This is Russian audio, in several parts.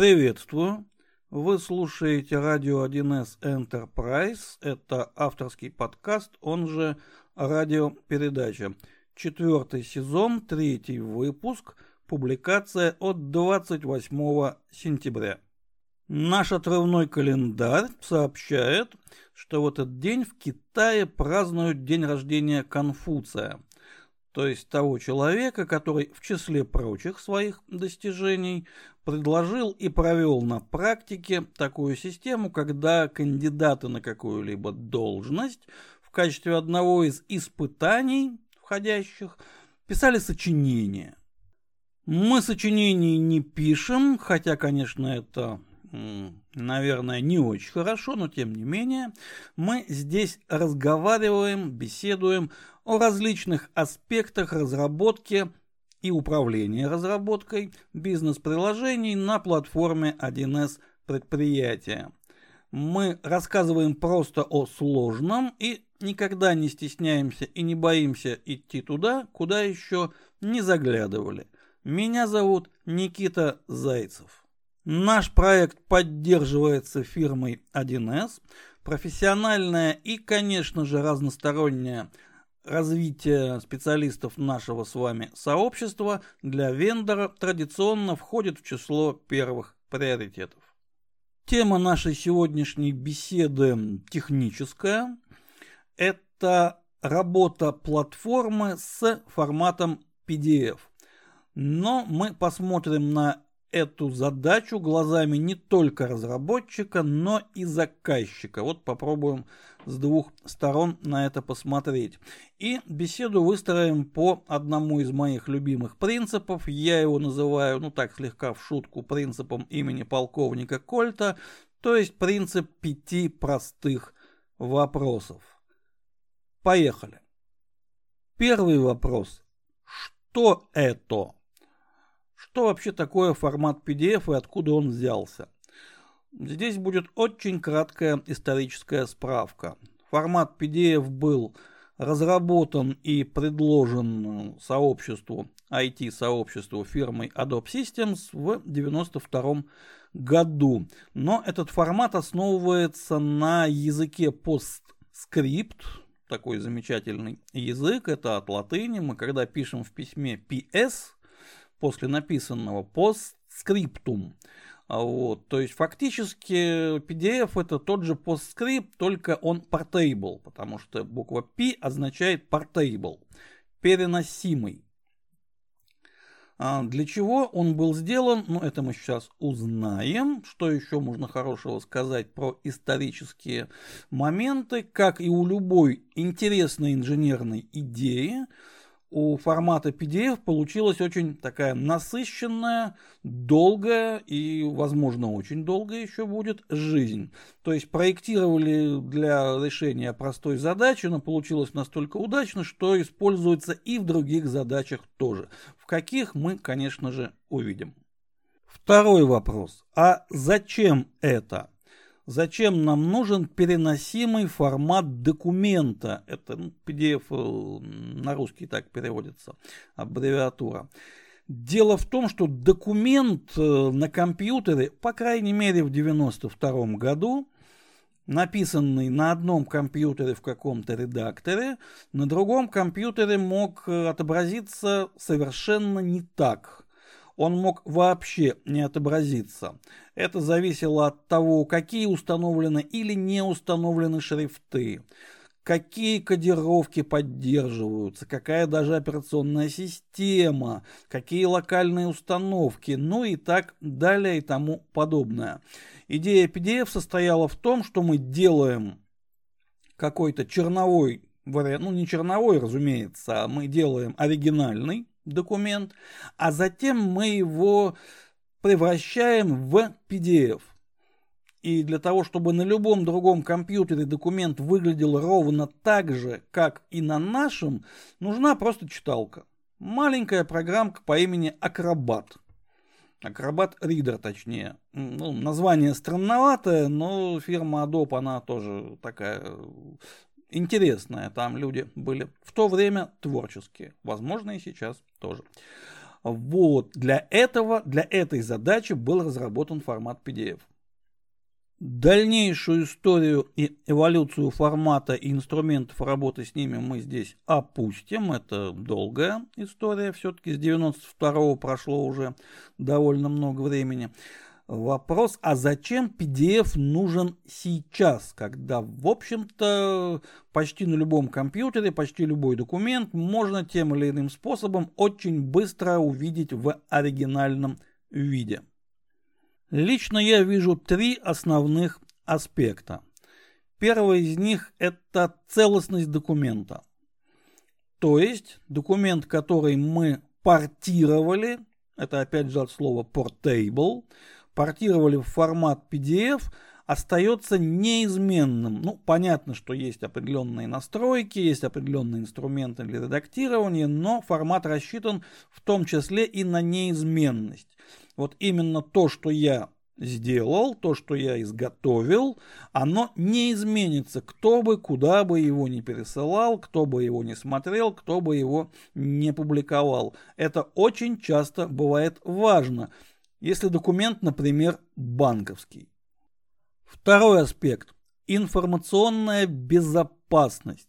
Приветствую. Вы слушаете радио 1С Enterprise. Это авторский подкаст, он же радиопередача. Четвертый сезон, третий выпуск, публикация от 28 сентября. Наш отрывной календарь сообщает, что в этот день в Китае празднуют день рождения Конфуция – то есть того человека, который в числе прочих своих достижений предложил и провел на практике такую систему, когда кандидаты на какую-либо должность в качестве одного из испытаний входящих писали сочинения. Мы сочинений не пишем, хотя, конечно, это наверное, не очень хорошо, но тем не менее, мы здесь разговариваем, беседуем о различных аспектах разработки и управления разработкой бизнес-приложений на платформе 1С предприятия. Мы рассказываем просто о сложном и никогда не стесняемся и не боимся идти туда, куда еще не заглядывали. Меня зовут Никита Зайцев. Наш проект поддерживается фирмой 1С. Профессиональное и, конечно же, разностороннее развитие специалистов нашего с вами сообщества для вендора традиционно входит в число первых приоритетов. Тема нашей сегодняшней беседы техническая. Это работа платформы с форматом PDF. Но мы посмотрим на эту задачу глазами не только разработчика, но и заказчика. Вот попробуем с двух сторон на это посмотреть. И беседу выстроим по одному из моих любимых принципов. Я его называю, ну так слегка в шутку, принципом имени полковника Кольта, то есть принцип пяти простых вопросов. Поехали. Первый вопрос. Что это? Что вообще такое формат PDF и откуда он взялся? Здесь будет очень краткая историческая справка. Формат PDF был разработан и предложен сообществу, IT-сообществу фирмой Adobe Systems в 1992 году. Но этот формат основывается на языке PostScript, такой замечательный язык, это от латыни. Мы когда пишем в письме PS, после написанного постскриптум. А вот, то есть фактически PDF это тот же постскрипт, только он portable, потому что буква P означает portable, переносимый. А для чего он был сделан, ну это мы сейчас узнаем. Что еще можно хорошего сказать про исторические моменты, как и у любой интересной инженерной идеи, у формата PDF получилась очень такая насыщенная, долгая и, возможно, очень долгая еще будет жизнь. То есть проектировали для решения простой задачи, но получилось настолько удачно, что используется и в других задачах тоже. В каких мы, конечно же, увидим. Второй вопрос. А зачем это? Зачем нам нужен переносимый формат документа? Это ну, PDF э, на русский так переводится, аббревиатура. Дело в том, что документ э, на компьютере, по крайней мере в 1992 году, написанный на одном компьютере в каком-то редакторе, на другом компьютере мог э, отобразиться совершенно не так он мог вообще не отобразиться. Это зависело от того, какие установлены или не установлены шрифты, какие кодировки поддерживаются, какая даже операционная система, какие локальные установки, ну и так далее и тому подобное. Идея PDF состояла в том, что мы делаем какой-то черновой вариант, ну не черновой, разумеется, а мы делаем оригинальный, документ, а затем мы его превращаем в PDF. И для того, чтобы на любом другом компьютере документ выглядел ровно так же, как и на нашем, нужна просто читалка. Маленькая программка по имени Acrobat. Acrobat Reader, точнее. Ну, название странноватое, но фирма Adobe, она тоже такая интересная. Там люди были в то время творческие. Возможно, и сейчас тоже. Вот, для этого, для этой задачи был разработан формат PDF. Дальнейшую историю и эволюцию формата и инструментов работы с ними мы здесь опустим. Это долгая история, все-таки с 92 прошло уже довольно много времени. Вопрос, а зачем PDF нужен сейчас, когда, в общем-то, почти на любом компьютере, почти любой документ можно тем или иным способом очень быстро увидеть в оригинальном виде. Лично я вижу три основных аспекта. Первый из них – это целостность документа. То есть документ, который мы портировали, это опять же от слова portable, портировали в формат PDF, остается неизменным. Ну, понятно, что есть определенные настройки, есть определенные инструменты для редактирования, но формат рассчитан в том числе и на неизменность вот именно то, что я сделал, то, что я изготовил, оно не изменится, кто бы, куда бы его не пересылал, кто бы его не смотрел, кто бы его не публиковал. Это очень часто бывает важно, если документ, например, банковский. Второй аспект – информационная безопасность.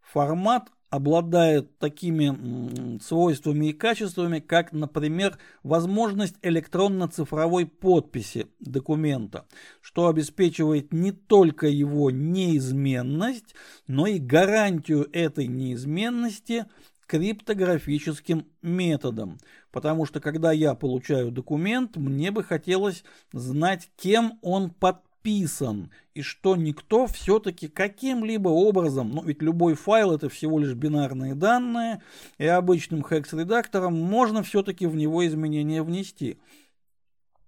Формат обладает такими свойствами и качествами, как, например, возможность электронно-цифровой подписи документа, что обеспечивает не только его неизменность, но и гарантию этой неизменности криптографическим методом. Потому что когда я получаю документ, мне бы хотелось знать, кем он подписан и что никто все-таки каким-либо образом, ну ведь любой файл это всего лишь бинарные данные, и обычным хекс-редактором можно все-таки в него изменения внести.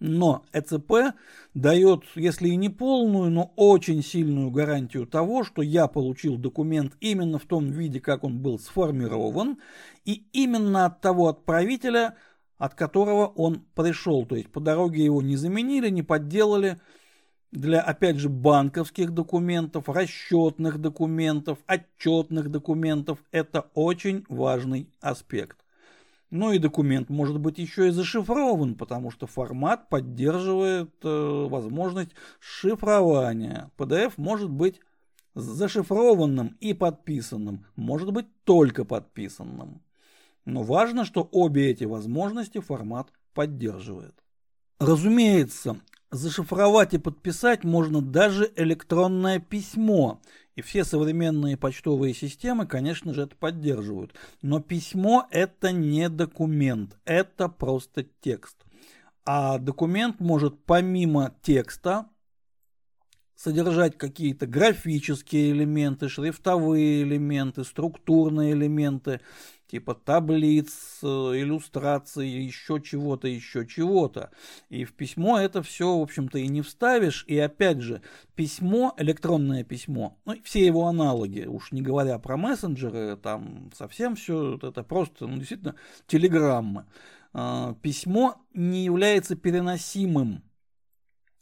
Но ЭЦП дает, если и не полную, но очень сильную гарантию того, что я получил документ именно в том виде, как он был сформирован, и именно от того отправителя, от которого он пришел. То есть по дороге его не заменили, не подделали, для, опять же, банковских документов, расчетных документов, отчетных документов. Это очень важный аспект. Ну и документ может быть еще и зашифрован, потому что формат поддерживает э, возможность шифрования. PDF может быть зашифрованным и подписанным, может быть только подписанным. Но важно, что обе эти возможности формат поддерживает. Разумеется, Зашифровать и подписать можно даже электронное письмо. И все современные почтовые системы, конечно же, это поддерживают. Но письмо это не документ, это просто текст. А документ может помимо текста содержать какие-то графические элементы, шрифтовые элементы, структурные элементы, типа таблиц, э, иллюстраций, еще чего-то, еще чего-то. И в письмо это все, в общем-то, и не вставишь. И опять же, письмо, электронное письмо, ну, все его аналоги, уж не говоря про мессенджеры, там совсем все это просто, ну, действительно, телеграммы. А, письмо не является переносимым.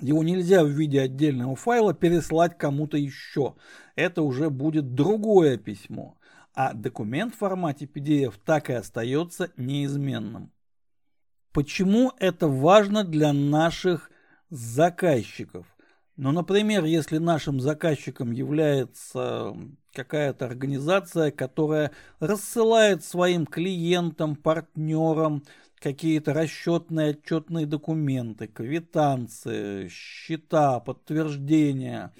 Его нельзя в виде отдельного файла переслать кому-то еще. Это уже будет другое письмо а документ в формате PDF так и остается неизменным. Почему это важно для наших заказчиков? Ну, например, если нашим заказчиком является какая-то организация, которая рассылает своим клиентам, партнерам какие-то расчетные отчетные документы, квитанции, счета, подтверждения,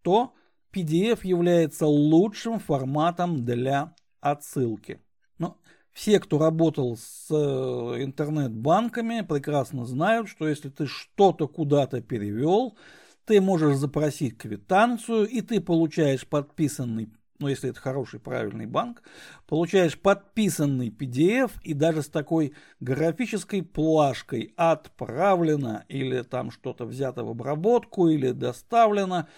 то PDF является лучшим форматом для отсылки. Но все, кто работал с э, интернет-банками, прекрасно знают, что если ты что-то куда-то перевел, ты можешь запросить квитанцию, и ты получаешь подписанный, ну если это хороший, правильный банк, получаешь подписанный PDF, и даже с такой графической плашкой отправлено, или там что-то взято в обработку, или доставлено,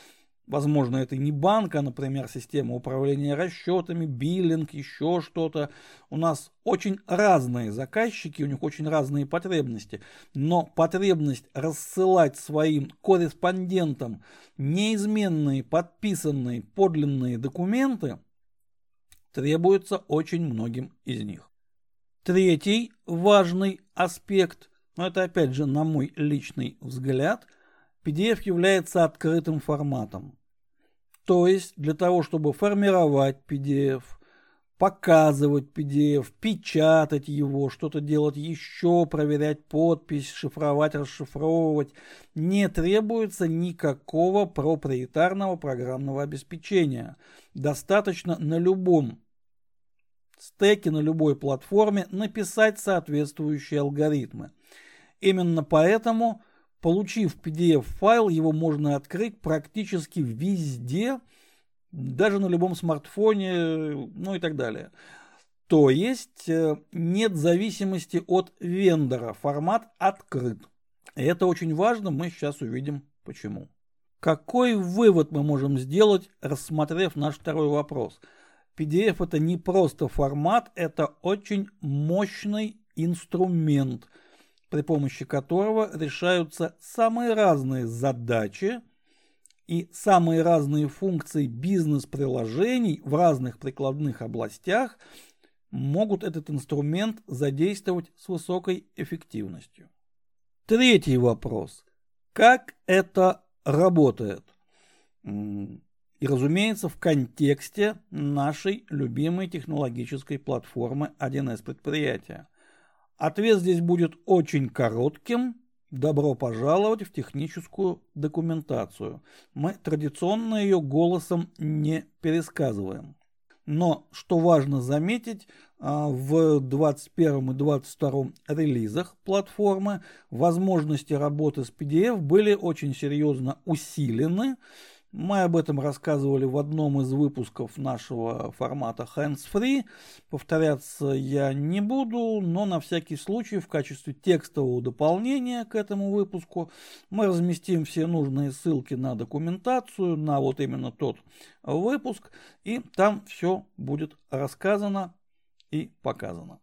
Возможно, это не банк, а, например, система управления расчетами, биллинг, еще что-то. У нас очень разные заказчики, у них очень разные потребности. Но потребность рассылать своим корреспондентам неизменные, подписанные, подлинные документы требуется очень многим из них. Третий важный аспект, но это опять же на мой личный взгляд, PDF является открытым форматом. То есть для того, чтобы формировать PDF, показывать PDF, печатать его, что-то делать еще, проверять подпись, шифровать, расшифровывать, не требуется никакого проприетарного программного обеспечения. Достаточно на любом стеке, на любой платформе написать соответствующие алгоритмы. Именно поэтому, получив PDF-файл, его можно открыть практически везде – даже на любом смартфоне, ну и так далее. То есть э, нет зависимости от вендора, формат открыт. И это очень важно, мы сейчас увидим почему. Какой вывод мы можем сделать, рассмотрев наш второй вопрос? PDF это не просто формат, это очень мощный инструмент, при помощи которого решаются самые разные задачи, и самые разные функции бизнес-приложений в разных прикладных областях могут этот инструмент задействовать с высокой эффективностью. Третий вопрос. Как это работает? И, разумеется, в контексте нашей любимой технологической платформы 1С предприятия. Ответ здесь будет очень коротким, Добро пожаловать в техническую документацию. Мы традиционно ее голосом не пересказываем. Но, что важно заметить, а, в 21 и 22 релизах платформы возможности работы с PDF были очень серьезно усилены. Мы об этом рассказывали в одном из выпусков нашего формата Hands Free. Повторяться я не буду, но на всякий случай в качестве текстового дополнения к этому выпуску мы разместим все нужные ссылки на документацию, на вот именно тот выпуск, и там все будет рассказано и показано.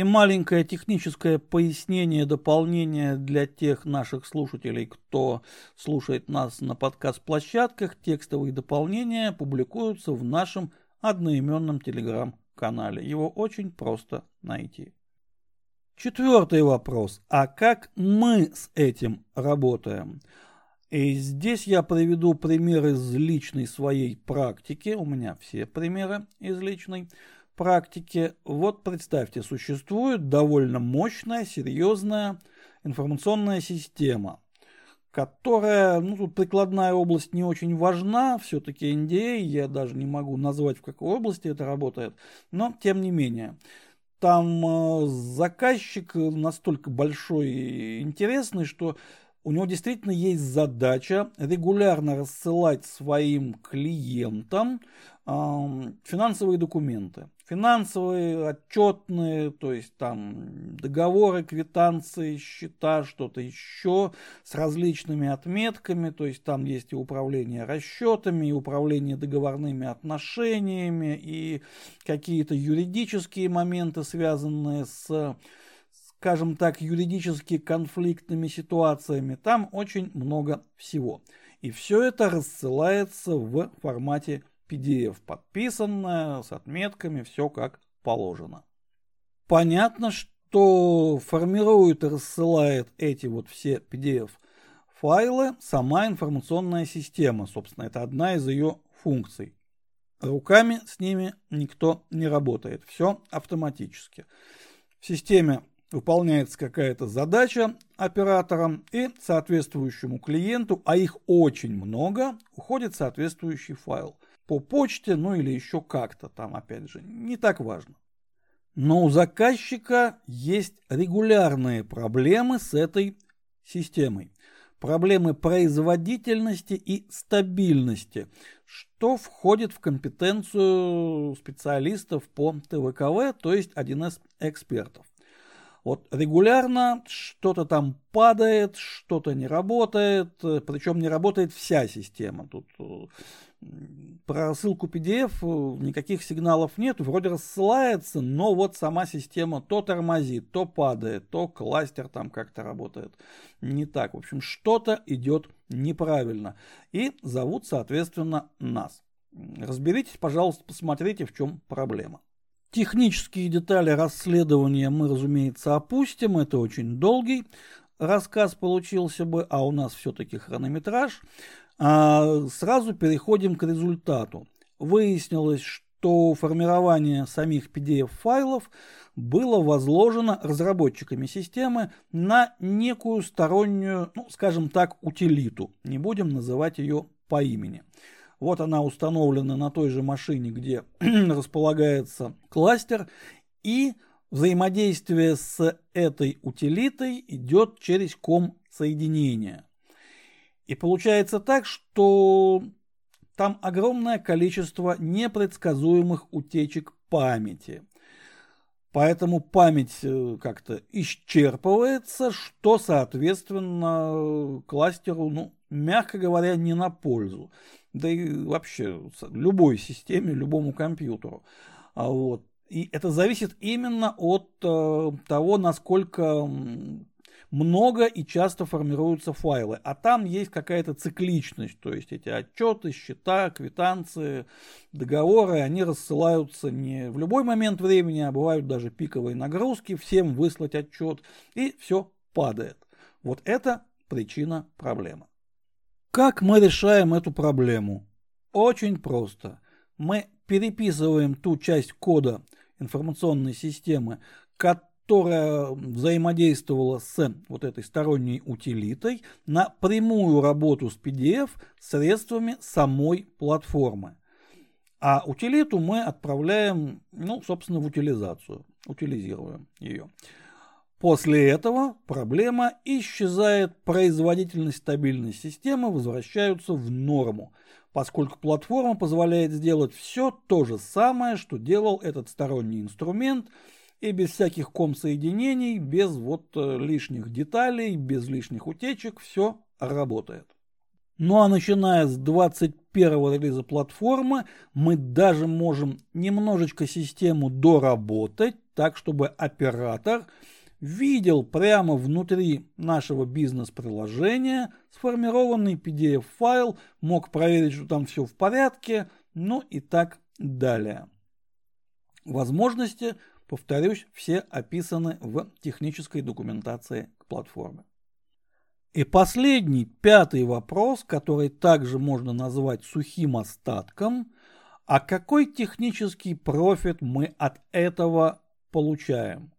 И маленькое техническое пояснение, дополнение для тех наших слушателей, кто слушает нас на подкаст-площадках. Текстовые дополнения публикуются в нашем одноименном телеграм-канале. Его очень просто найти. Четвертый вопрос. А как мы с этим работаем? И здесь я приведу пример из личной своей практики. У меня все примеры из личной практике, вот представьте, существует довольно мощная, серьезная информационная система, которая, ну тут прикладная область не очень важна, все-таки NDA, я даже не могу назвать, в какой области это работает, но тем не менее. Там э, заказчик настолько большой и интересный, что у него действительно есть задача регулярно рассылать своим клиентам э, финансовые документы финансовые, отчетные, то есть там договоры, квитанции, счета, что-то еще с различными отметками, то есть там есть и управление расчетами, и управление договорными отношениями, и какие-то юридические моменты, связанные с скажем так, юридически конфликтными ситуациями. Там очень много всего. И все это рассылается в формате PDF подписанная, с отметками, все как положено. Понятно, что формирует и рассылает эти вот все PDF файлы сама информационная система. Собственно, это одна из ее функций. Руками с ними никто не работает. Все автоматически. В системе выполняется какая-то задача оператором и соответствующему клиенту, а их очень много, уходит соответствующий файл по почте, ну или еще как-то там, опять же, не так важно. Но у заказчика есть регулярные проблемы с этой системой. Проблемы производительности и стабильности, что входит в компетенцию специалистов по ТВКВ, то есть 1С экспертов. Вот регулярно что-то там падает, что-то не работает, причем не работает вся система. Тут про ссылку PDF э, никаких сигналов нет, вроде рассылается, но вот сама система то тормозит, то падает, то кластер там как-то работает не так. В общем, что-то идет неправильно. И зовут, соответственно, нас. Разберитесь, пожалуйста, посмотрите, в чем проблема. Технические детали расследования мы, разумеется, опустим. Это очень долгий рассказ получился бы, а у нас все-таки хронометраж. А сразу переходим к результату. Выяснилось, что формирование самих PDF-файлов было возложено разработчиками системы на некую стороннюю, ну, скажем так, утилиту. Не будем называть ее по имени. Вот она установлена на той же машине, где располагается кластер, и взаимодействие с этой утилитой идет через ком соединения. И получается так, что там огромное количество непредсказуемых утечек памяти. Поэтому память э, как-то исчерпывается, что, соответственно, кластеру, ну, мягко говоря, не на пользу да и вообще любой системе, любому компьютеру. А вот. И это зависит именно от э, того, насколько много и часто формируются файлы. А там есть какая-то цикличность, то есть эти отчеты, счета, квитанции, договоры, они рассылаются не в любой момент времени, а бывают даже пиковые нагрузки, всем выслать отчет, и все падает. Вот это причина проблемы. Как мы решаем эту проблему? Очень просто. Мы переписываем ту часть кода информационной системы, которая взаимодействовала с вот этой сторонней утилитой на прямую работу с PDF средствами самой платформы. А утилиту мы отправляем, ну, собственно, в утилизацию, утилизируем ее. После этого проблема исчезает, производительность стабильность системы возвращаются в норму, поскольку платформа позволяет сделать все то же самое, что делал этот сторонний инструмент, и без всяких ком-соединений, без вот э, лишних деталей, без лишних утечек, все работает. Ну а начиная с 21 релиза платформы, мы даже можем немножечко систему доработать, так чтобы оператор – видел прямо внутри нашего бизнес-приложения сформированный PDF-файл, мог проверить, что там все в порядке, ну и так далее. Возможности, повторюсь, все описаны в технической документации к платформе. И последний, пятый вопрос, который также можно назвать сухим остатком, а какой технический профит мы от этого получаем?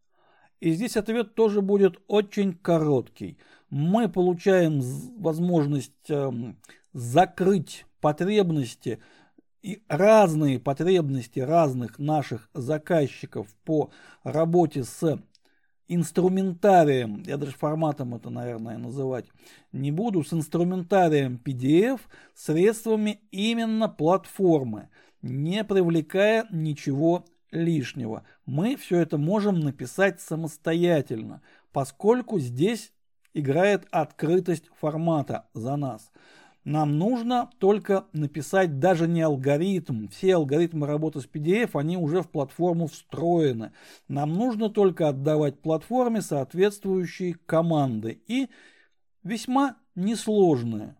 И здесь ответ тоже будет очень короткий. Мы получаем возможность эм, закрыть потребности и разные потребности разных наших заказчиков по работе с инструментарием, я даже форматом это, наверное, называть не буду, с инструментарием PDF средствами именно платформы, не привлекая ничего лишнего. Мы все это можем написать самостоятельно, поскольку здесь играет открытость формата за нас. Нам нужно только написать даже не алгоритм. Все алгоритмы работы с PDF, они уже в платформу встроены. Нам нужно только отдавать платформе соответствующие команды. И весьма несложные.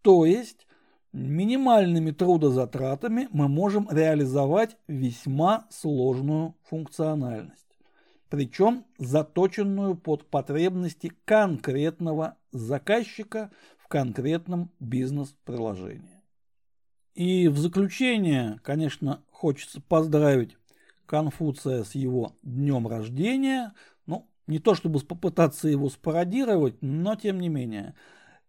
То есть минимальными трудозатратами мы можем реализовать весьма сложную функциональность, причем заточенную под потребности конкретного заказчика конкретном бизнес-приложении. И в заключение, конечно, хочется поздравить Конфуция с его днем рождения. Ну, не то чтобы попытаться его спародировать, но тем не менее –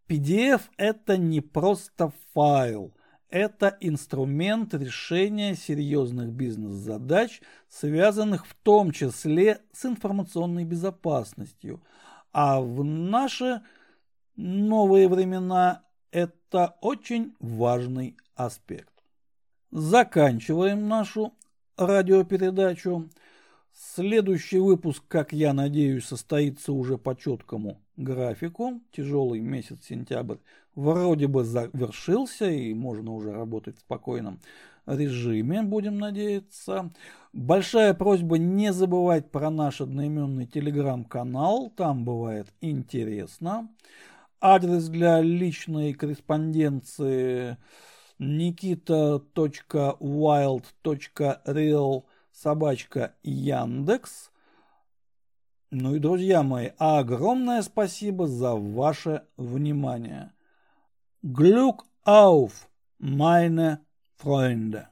PDF это не просто файл, это инструмент решения серьезных бизнес-задач, связанных в том числе с информационной безопасностью. А в наши новые времена это очень важный аспект. Заканчиваем нашу радиопередачу. Следующий выпуск, как я надеюсь, состоится уже по четкому графику. Тяжелый месяц сентябрь вроде бы завершился и можно уже работать в спокойном режиме, будем надеяться. Большая просьба не забывать про наш одноименный телеграм-канал, там бывает интересно. Адрес для личной корреспонденции nikita.wild.real собачка Яндекс. Ну и, друзья мои, огромное спасибо за ваше внимание. Glück auf, meine Freunde!